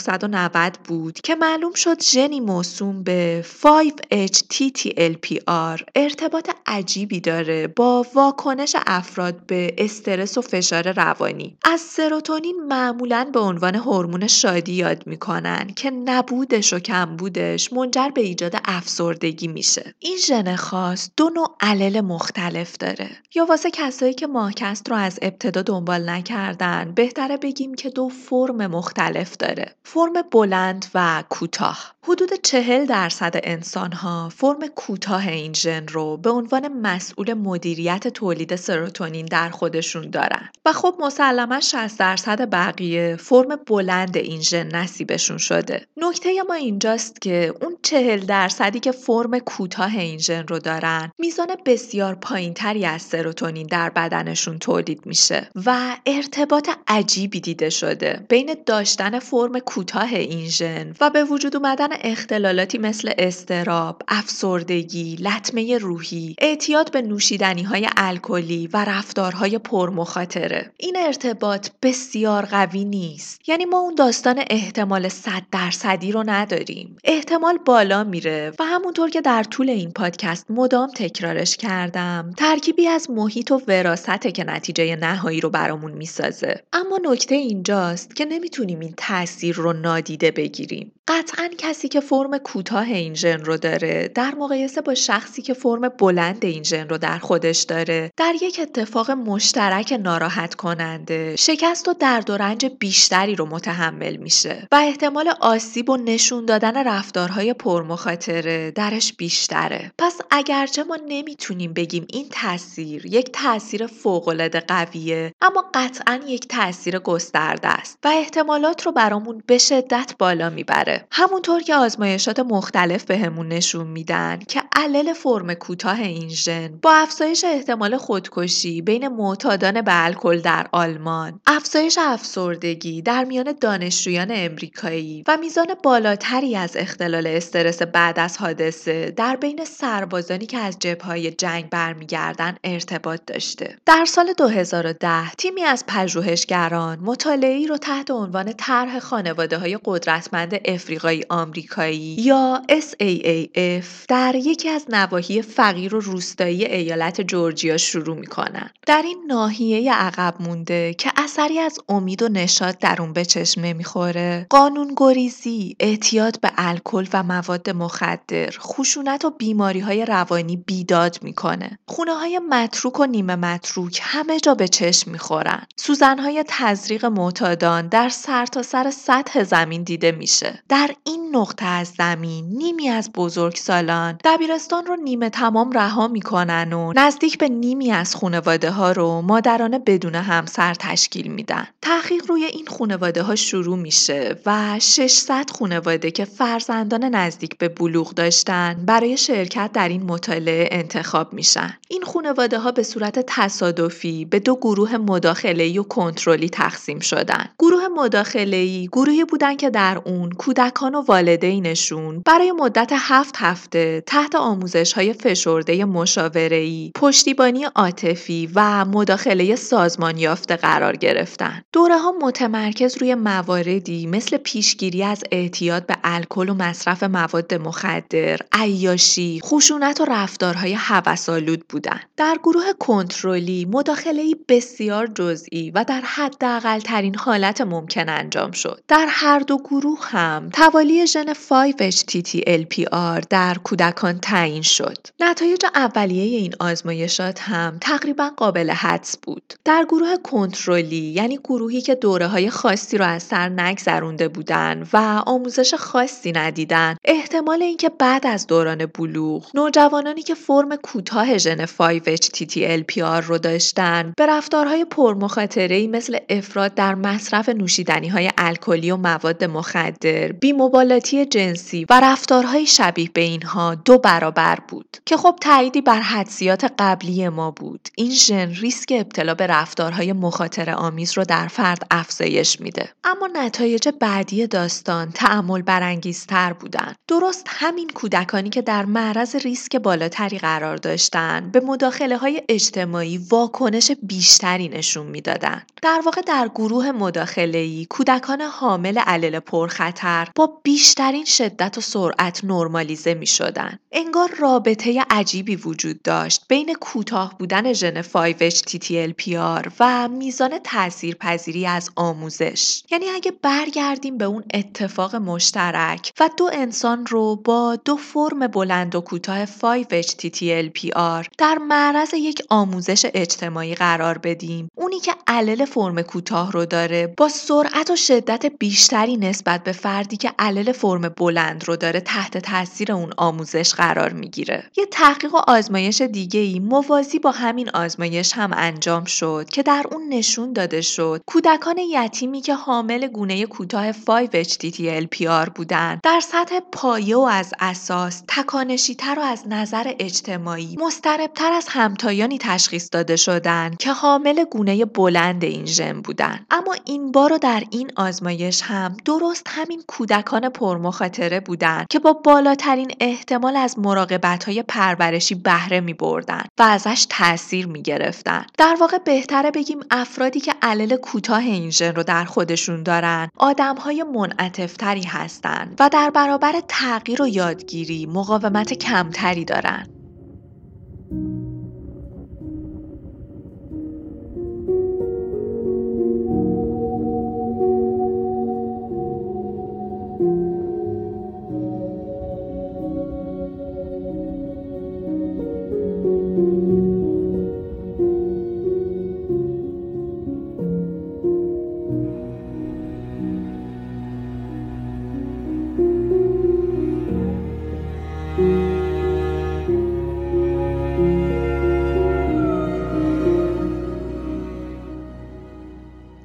1990 بود که معلوم شد ژنی موسوم به 5-HTTLPR LPR ارتباط عجیبی داره با واکنش افراد به استرس و فشار روانی. از سروتونین معمولا به عنوان هورمون شادی یاد می‌کنن که نبودش و کمبودش منجر به ایجاد افسردگی میشه. این ژن خاص دو نوع علل مختلف داره. یا واسه کسایی که ماهکست رو از ابتدا دنبال نکردن بهتره بگیم که دو فرم مختلف داره. فرم بلند و کوتاه. حدود چهل درصد انسان ها فرم کوتاه این ژن رو به عنوان مسئول مدیریت تولید سروتونین در خودشون دارن. و خب مسلما 60 درصد بقیه فرم بلند این ژن نصیبشون شده. نکته ما اینجاست که اون چهل درصدی که فرم کوتاه این ژن رو دارن میزان بسیار پایینتری از سروتونین در بدنشون تولید میشه و ارتباط عجیبی دیده شده بین داشتن فرم کوتاه این ژن و به وجود اومدن اختلالاتی مثل استراب، افسردگی، لطمه روحی، اعتیاد به نوشیدنی های الکلی و رفتارهای پرمخاطره. این ارتباط بسیار قوی نیست. یعنی ما اون داستان احتمال 100 درصدی رو نداریم. احتمال بالا میره و همونطور که در طول این پادکست مدام تکرارش کردم، ترکیبی از محیط و وراسته که نتیجه نهایی رو برامون می‌سازه. اما نکته اینجاست که نمی‌تونیم این تاثیر رو نادیده بگیریم. قطعا کسی که فرم کوتاه این ژن رو داره در مقایسه با شخصی که فرم بلند این ژن رو در خودش داره در یک اتفاق مشترک ناراحت کننده شکست و درد و رنج بیشتری رو متحمل میشه و احتمال آسیب و نشون دادن رفتارهای پرمخاطره درش بیشتره. پس اگرچه ما نمی‌تونیم بگیم این تاثیر یک تاثیر فوقالعاده قویه اما قطعا یک تاثیر گسترده است و احتمالات رو برامون به شدت بالا می‌بره. همونطور که آزمایشات مختلف بهمون به نشون میدن که علل فرم کوتاه این ژن با افزایش احتمال خودکشی بین معتادان به الکل در آلمان، افزایش افسردگی در میان دانشجویان امریکایی و میزان بالاتری از اختلال استرس بعد از حادثه در بین سربازانی که از جبههای جنگ برمیگردن ارتباط داشته. در سال 2010 تیمی از پژوهشگران مطالعه‌ای رو تحت عنوان طرح خانواده های قدرتمند افریقایی آمریکایی یا SAAF در یکی از نواحی فقیر و روستایی ایالت جورجیا شروع می‌کنن. در این ناحیه عقب مونده که اثری از امید و نشاط در اون به چشم نمی‌خوره، قانون گریزی، اعتیاد به الکل و مواد مخدر، خشونت و بیماری های روانی بیداد می‌کنه. خونه های متروک و نیمه متروک همه جا به چشم می‌خورن. سوزن های تزریق معتادان در سرتاسر سر سطح زمین دیده میشه. در این نقطه از زمین نیمی از بزرگسالان دبیرستان رو نیمه تمام رها می‌کنن و نزدیک به نیمی از خانواده ها رو مادرانه بدون همسر تشکیل میدن. تحقیق روی این خانواده ها شروع میشه و 600 خانواده که فرزندان نزدیک به بلوغ داشتن برای شرکت در این مطالعه انتخاب میشن. این خانواده ها به صورت تصادفی به دو گروه مداخله و کنترلی تقسیم شدن. گروه مداخله گروهی بودن که در اون کودکان و والدینشون برای مدت هفت هفته تحت آموزش های فشرده مشاوره‌ای، پشتیبانی عاطفی و مداخله سازمان یافته قرار گرفتن. دوره ها متمرکز روی مواردی مثل پیشگیری از اعتیاد به الکل و مصرف مواد مخدر، عیاشی، خشونت و رفتارهای هوس‌آلود بودند. در گروه کنترلی مداخله بسیار جزئی و در حداقل ترین حالت ممکن انجام شد. در هر دو گروه هم توالی ژن 5-HTT-LPR در کودکان تعیین شد. نتایج اولیه این آزمایشات هم تقریبا قابل حدس بود. در گروه کنترلی یعنی گروهی که دوره های خاصی رو از سر نگذرونده بودن و آموزش خاصی ندیدن احتمال اینکه بعد از دوران بلوغ نوجوانانی که فرم کوتاه ژن 5-HTT-LPR رو داشتن به رفتارهای پرمخاطره مثل افراد در مصرف نوشیدنی های الکلی و مواد مخدر، بیمبالاتی جنسی و رفتارهای شبیه به اینها دو برابر بود که خب تاییدی بر حدسیات قبلی ما بود. این ژن ریسک ابتلا به رفتارهای مخاطره آمیز رو در فرد افزایش میده. اما نتایج بعدی داستان تعمل برانگیزتر بودن. درست همین کودکانی که در معرض ریسک بالاتری قرار داشتن به مداخله های اجتماعی واکنش بیشتری نشون می‌دادند. در واقع در گروه مداخله ای کودکان حامل علل پرخطر با بیشترین شدت و سرعت نرمالیزه می شدن. انگار رابطه عجیبی وجود داشت بین کوتاه بودن ژن 5-HTTLPR و میزان تاثیرپذیری از آموزش یعنی اگه برگردیم به اون اتفاق مشترک و دو انسان رو با دو فرم بلند و کوتاه 5-HTTLPR در معرض یک آموزش اجتماعی قرار بدیم اونی که علل فرم کوتاه رو داره با سرعت و شدت بیشتری نسبت به فردی که علل فرم بلند رو داره تحت تاثیر اون آموزش قرار می‌گیره. یه تحقیق و آزمایش دیگه ای موازی با همین آزمایش هم انجام شد که در اون نشون داده شد کودکان یتیمی که حامل گونه کوتاه 5-HTTLPR بودن در سطح پایه و از اساس تکانشیتر و از نظر اجتماعی مستربتر از همتایانی تشخیص داده شدن که حامل گونه بلند این ژن بودن. اما این بار در این آزمایش هم درست همین کودکان پرمخاطره بودن که با بالاترین احتمال از مراقبت های پرورشی بهره می بردن و ازش تاثیر می گرفتن. در واقع بهتره بگیم افرادی که علل کوتاه این ژن رو در خودشون دارن آدم های منعطفتری هستند و در برابر تغییر و یادگیری مقاومت کمتری دارن.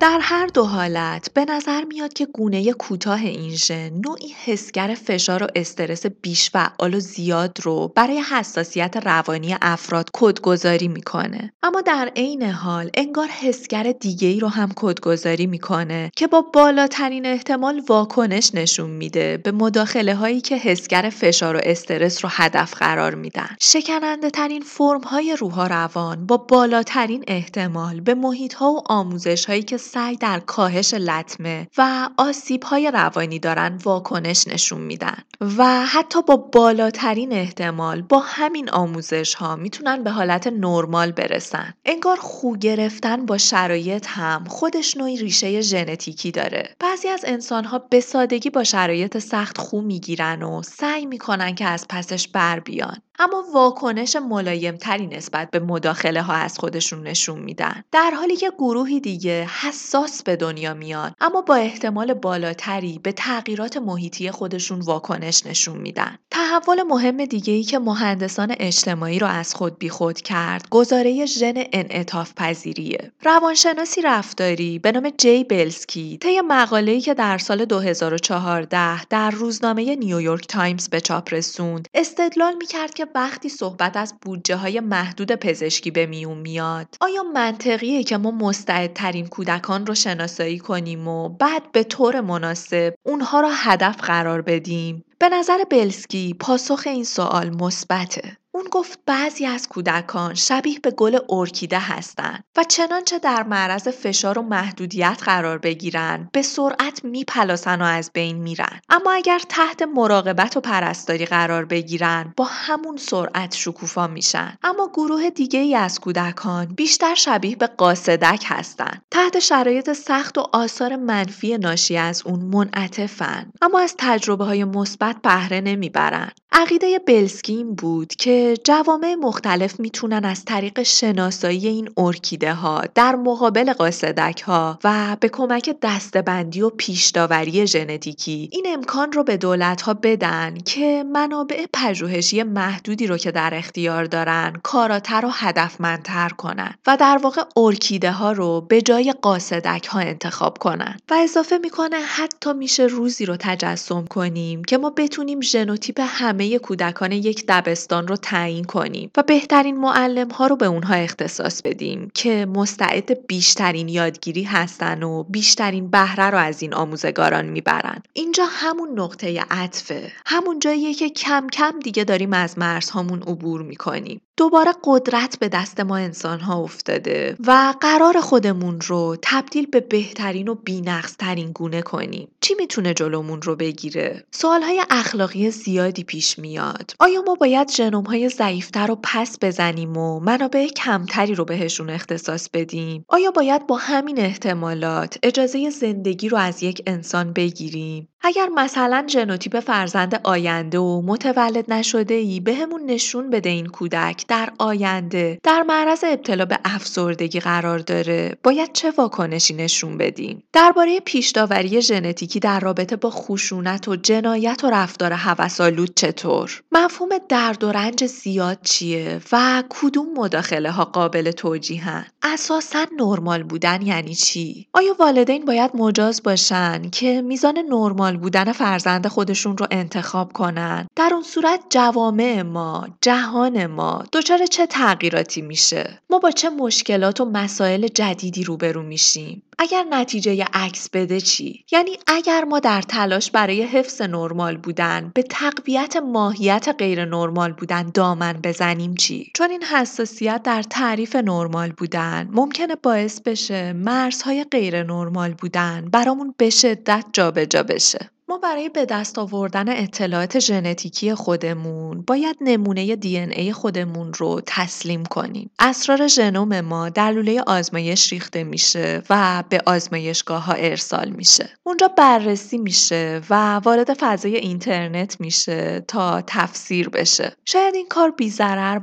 در هر دو حالت به نظر میاد که گونه کوتاه این ژن نوعی حسگر فشار و استرس بیش فعال و زیاد رو برای حساسیت روانی افراد کدگذاری می‌کنه. اما در عین حال انگار حسگر دیگه ای رو هم کدگذاری می‌کنه که با بالاترین احتمال واکنش نشون میده به مداخله هایی که حسگر فشار و استرس رو هدف قرار میدن. شکننده ترین فرم های روح روان با بالاترین احتمال به محیط ها و آموزش هایی که سعی در کاهش لطمه و آسیب های روانی دارن واکنش نشون میدن و حتی با بالاترین احتمال با همین آموزش ها می‌تونن به حالت نرمال برسن. انگار خو گرفتن با شرایط هم خودش نوعی ریشه ژنتیکی داره. بعضی از انسان ها به سادگی با شرایط سخت خو می‌گیرن و سعی می‌کنن که از پسش بر بیان. اما واکنش ملایمتری نسبت به مداخله ها از خودشون نشون میدن. در حالی که گروهی دیگه حساس به دنیا میان اما با احتمال بالاتری به تغییرات محیطی خودشون واکنش نشون میدن. تحول مهم دیگه ای که مهندسان اجتماعی رو از خود بیخود کرد گزاره ژن انعطاف پذیریه روانشناسی رفتاری به نام جی بلسکی طی مقاله‌ای که در سال 2014 در روزنامه نیویورک تایمز به چاپ رسوند استدلال می‌کرد که وقتی صحبت از بودجه های محدود پزشکی به میون میاد آیا منطقیه که ما مستعدترین کودکان رو شناسایی کنیم و بعد به طور مناسب اونها را هدف قرار بدیم؟ به نظر بلسکی پاسخ این سوال مثبته. اون گفت بعضی از کودکان شبیه به گل ارکیده هستند و چنانچه در معرض فشار و محدودیت قرار بگیرن به سرعت می‌پلاسن و از بین میرن. اما اگر تحت مراقبت و پرستاری قرار بگیرن با همون سرعت شکوفا میشن. اما گروه دیگه ای از کودکان بیشتر شبیه به قاصدک هستند تحت شرایط سخت و آثار منفی ناشی از اون منعطفن. اما از تجربه های مثبت بهره نمی‌برن. عقیده بلسکی بود که جوامع مختلف می‌تونن از طریق شناسایی این ارکیده ها در مقابل قاصدک ها و به کمک دستبندی و پیشداوری ژنتیکی این امکان رو به دولت ها بدن که منابع پژوهشی محدودی رو که در اختیار دارن کاراتر و هدفمندتر کنن و در واقع ارکیده ها رو به جای قاصدک ها انتخاب کنن. و اضافه می‌کنه حتی میشه روزی رو تجسم کنیم که ما بتونیم ژنوتیپ همه کودکان یک دبستان رو تعیین کنیم و بهترین معلم ها رو به اونها اختصاص بدیم که مستعد بیشترین یادگیری هستن و بیشترین بهره رو از این آموزگاران می‌برن اینجا همون نقطه عطفه همون جاییه که کم کم دیگه داریم از مرزهامون عبور می‌کنیم دوباره قدرت به دست ما انسان ها افتاده و قرار خودمون رو تبدیل به بهترین و بینقصترین گونه کنیم. چی می‌تونه جلومون رو بگیره؟ سوال های اخلاقی زیادی پیش میاد. آیا ما باید ژنوم های ضعیفتر رو پس بزنیم و منابع کمتری رو بهشون اختصاص بدیم؟ آیا باید با همین احتمالات اجازه زندگی رو از یک انسان بگیریم؟ اگر مثلا ژنوتیپ فرزند آینده و متولد نشده ای بهمون نشون بده این کودک در آینده در معرض ابتلا به افسردگی قرار داره باید چه واکنشی نشون بدیم درباره پیش داوری ژنتیکی در رابطه با خشونت و جنایت و رفتار هوس‌آلود چطور؟ مفهوم درد و رنج زیاد چیه و کدوم مداخله ها قابل توجیهن اساسا نرمال بودن یعنی چی؟ آیا والدین باید مجاز باشن که میزان نرمال بودن فرزند خودشون رو انتخاب کنن. در اون صورت جوامع ما جهان ما دچار چه تغییراتی میشه؟ ما با چه مشکلات و مسائل جدیدی روبرو میشیم؟ اگر نتیجه عکس بده چی؟ یعنی اگر ما در تلاش برای حفظ نرمال بودن به تقویت ماهیت غیر نرمال بودن دامن بزنیم چی؟ چون این حساسیت در تعریف نرمال بودن ممکنه باعث بشه مرزهای غیر نرمال بودن برامون به شدت جابجا بشه. ما برای به دست آوردن اطلاعات ژنتیکی خودمون باید نمونه دی ای خودمون رو تسلیم کنیم. اسرار ژنوم ما در لوله آزمایش ریخته میشه و به آزمایشگاه ها ارسال میشه. اونجا بررسی میشه و وارد فضای اینترنت میشه تا تفسیر بشه. شاید این کار بی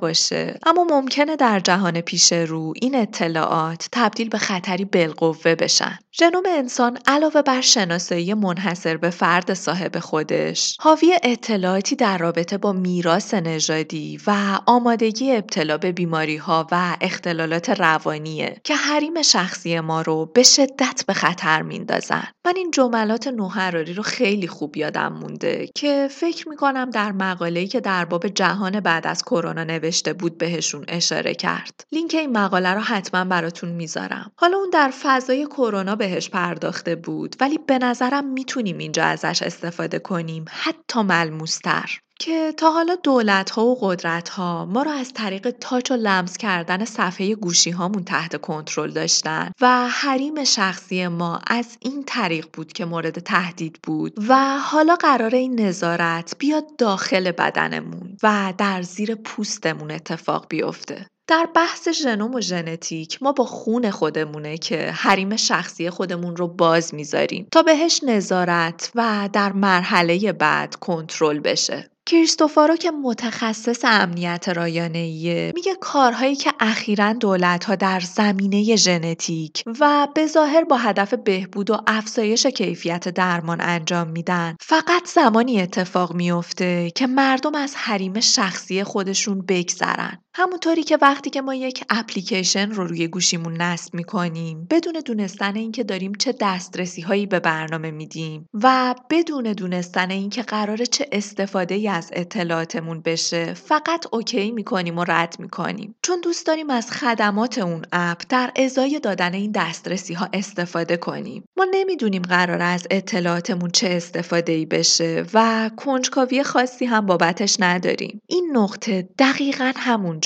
باشه اما ممکنه در جهان پیش رو این اطلاعات تبدیل به خطری بالقوه بشن. ژنوم انسان علاوه بر شناسایی منحصر به فرد صاحب خودش. حاوی اطلاعاتی در رابطه با میراث نژادی و آمادگی ابتلا به بیماری ها و اختلالات روانیه که حریم شخصی ما رو به شدت به خطر میندازن. من این جملات نوحراری رو خیلی خوب یادم مونده که فکر می‌کنم در مقاله‌ای که در باب جهان بعد از کرونا نوشته بود بهشون اشاره کرد. لینک این مقاله رو حتما براتون می‌ذارم. حالا اون در فضای کرونا بهش پرداخته بود ولی به نظرم می‌تونیم اینجا ازش استفاده کنیم حتی ملموستر. که تا حالا دولت ها و قدرت ها ما را از طریق تاچ و لمس کردن صفحه گوشی هامون تحت کنترل داشتن و حریم شخصی ما از این طریق بود که مورد تهدید بود و حالا قرار این نظارت بیاد داخل بدنمون و در زیر پوستمون اتفاق بیفته. در بحث ژنوم و ژنتیک ما با خون خودمونه که حریم شخصی خودمون رو باز می‌ذاریم تا بهش نظارت و در مرحله بعد کنترل بشه. کریستوفارو که متخصص امنیت رایانه‌ایه میگه کارهایی که اخیرا دولتها در زمینه ژنتیک و به ظاهر با هدف بهبود و افزایش کیفیت درمان انجام میدن فقط زمانی اتفاق میافته که مردم از حریم شخصی خودشون بگذرن. همونطوری که وقتی که ما یک اپلیکیشن رو روی گوشیمون نصب می‌کنیم بدون دونستن اینکه داریم چه دسترسی هایی به برنامه میدیم و بدون دونستن اینکه قراره چه استفاده ای از اطلاعاتمون بشه فقط اوکی می‌کنیم و رد می‌کنیم. چون دوست داریم از خدمات اون اپ در ازای دادن این دسترسی ها استفاده کنیم. ما نمی‌دونیم قرار از اطلاعاتمون چه استفاده ای بشه و کنجکاوی خاصی هم بابتش نداریم. این نقطه دقیقا همون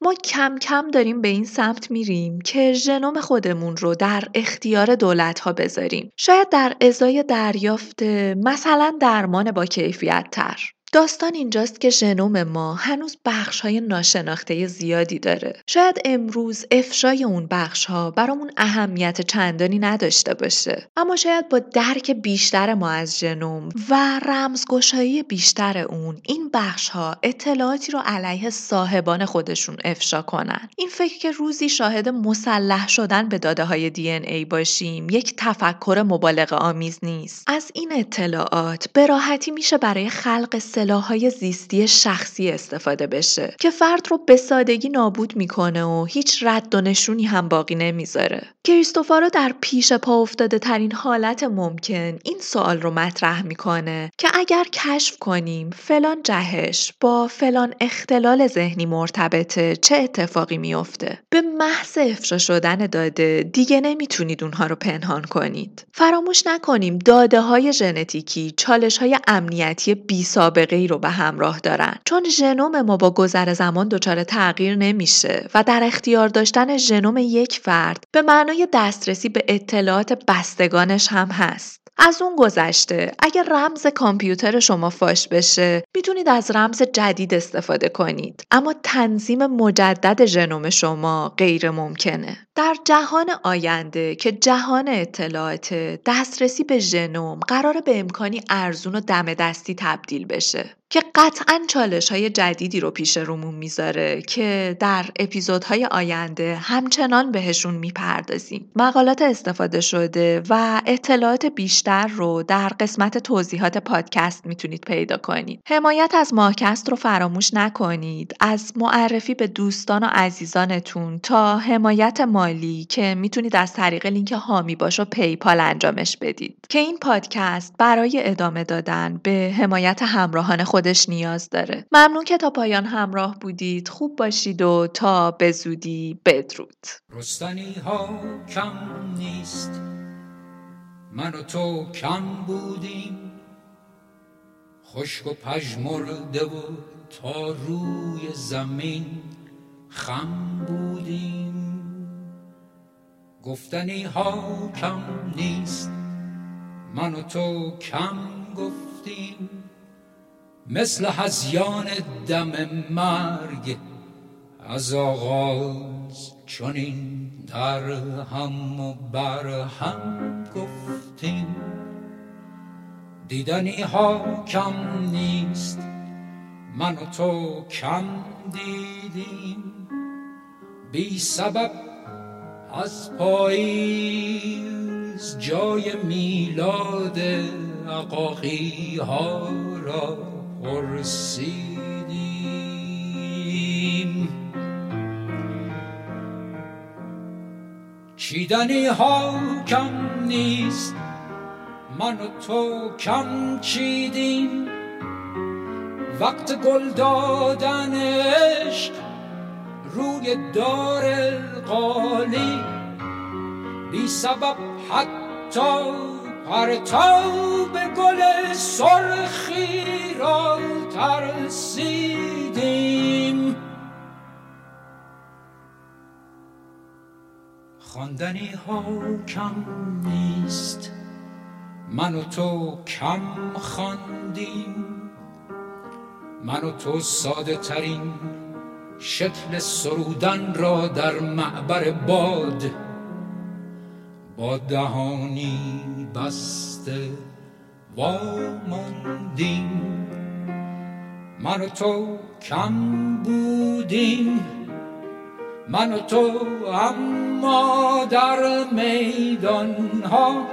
ما کم کم داریم به این سمت میریم که ژنوم خودمون رو در اختیار دولت ها بذاریم. شاید در ازای دریافت مثلا درمان با کیفیت تر داستان اینجاست که ژنوم ما هنوز بخش های ناشناخته زیادی داره. شاید امروز افشای اون بخش ها برامون اهمیت چندانی نداشته باشه. اما شاید با درک بیشتر ما از ژنوم و رمزگشایی بیشتر اون این بخش ها اطلاعاتی رو علیه صاحبان خودشون افشا کنن. این فکر که روزی شاهد مسلح شدن به داده های دی ای باشیم یک تفکر مبالغه آمیز نیست. از این اطلاعات به راحتی میشه برای خلق های زیستی شخصی استفاده بشه که فرد رو به سادگی نابود می‌کنه و هیچ رد و نشونی هم باقی نمی‌ذاره. کریستوفارو در پیش پا افتاده ترین حالت ممکن این سوال رو مطرح می‌کنه که اگر کشف کنیم فلان جهش با فلان اختلال ذهنی مرتبطه چه اتفاقی میافته به محض افشا شدن داده دیگه نمی‌تونید اونها رو پنهان کنید فراموش نکنیم داده های ژنتیکی چالش های امنیتی بی ای رو به همراه دارن. چون ژنوم ما با گذر زمان دچار تغییر نمیشه و در اختیار داشتن ژنوم یک فرد به معنای دسترسی به اطلاعات بستگانش هم هست. از اون گذشته. اگر رمز کامپیوتر شما فاش بشه می‌تونید از رمز جدید استفاده کنید. اما تنظیم مجدد ژنوم شما غیر ممکنه. در جهان آینده که جهان اطلاعات دسترسی به ژنوم قرار به امکانی ارزون و دم دستی تبدیل بشه. که قطعا چالش های جدیدی رو پیش رومون می‌ذاره که در اپیزودهای آینده همچنان بهشون می‌پردازیم. مقالات استفاده شده و اطلاعات بیشتر رو در قسمت توضیحات پادکست می‌تونید پیدا کنید. حمایت از ماهکست رو فراموش نکنید. از معرفی به دوستان و عزیزانتون تا حمایت مالی که می‌تونید از طریق لینک هامی باش و پیپال انجامش بدید. که این پادکست برای ادامه دادن به حمایت همراهان خودش نیاز داره. ممنون که تا پایان همراه بودید. خوب باشید و تا به زودی بدرود. رستنی ها کم نیست. من و تو کم بودیم. خشک و پژمرده و تا روی زمین خم بودیم. گفتنی ها کم نیست. من و تو کم گفتیم. مثل هزیان دم مرگ از آغاز چنین در هم و بر هم گفتیم. دیدنی ها کم نیست من و تو کم دیدیم. بی سبب از پاییز جای میلاد عقاقی ها را پرسیدیم چیدنی ها کم نیست من و تو کم چیدیم وقت گل دادن عشق روی دار قالی بی سبب حتی پرتاب گل سرخی را ترسیدیم. خواندنی ها کم نیست. من و تو کم خواندیم. من و تو ساده ترین شکل سرودن را در معبر باد با دهانی بسته واماندیم من و تو کم بودیم. من و تو اما در میدان ها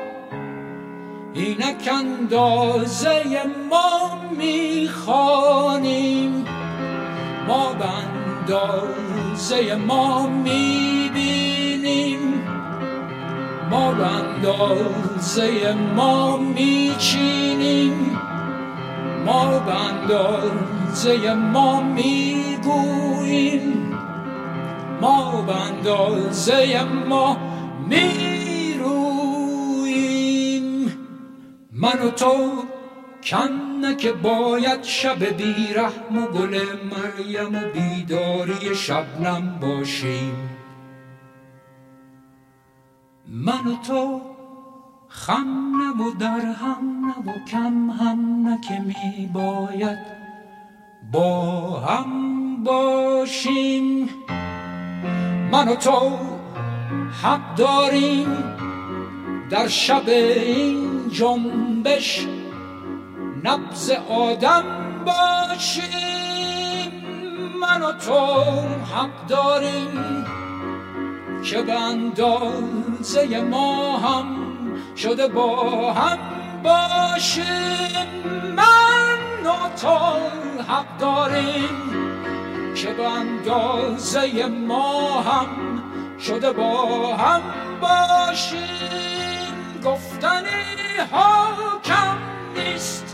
اینک اندازه ما می‌خوانیم. ما به اندازه ما می‌بینیم. ما بندازه ما میچینیم. ما بندازه ما می‌گوییم. ما بندازه ما می‌رویم. من و تو کنه که باید شب بیرحم و گل مریم و بیداری شبنم باشیم. من و تو خم نه و در هم نه و کم هم نه که می باید با هم باشیم. من و تو حق داریم در شب این جنبش نبز آدم باشیم. من و تو حق داریم که به اندازه ما هم شده با هم باشیم. من و تو حق داریم که به اندازه ما هم شده با هم باشیم. گفتنی ها کم نیست.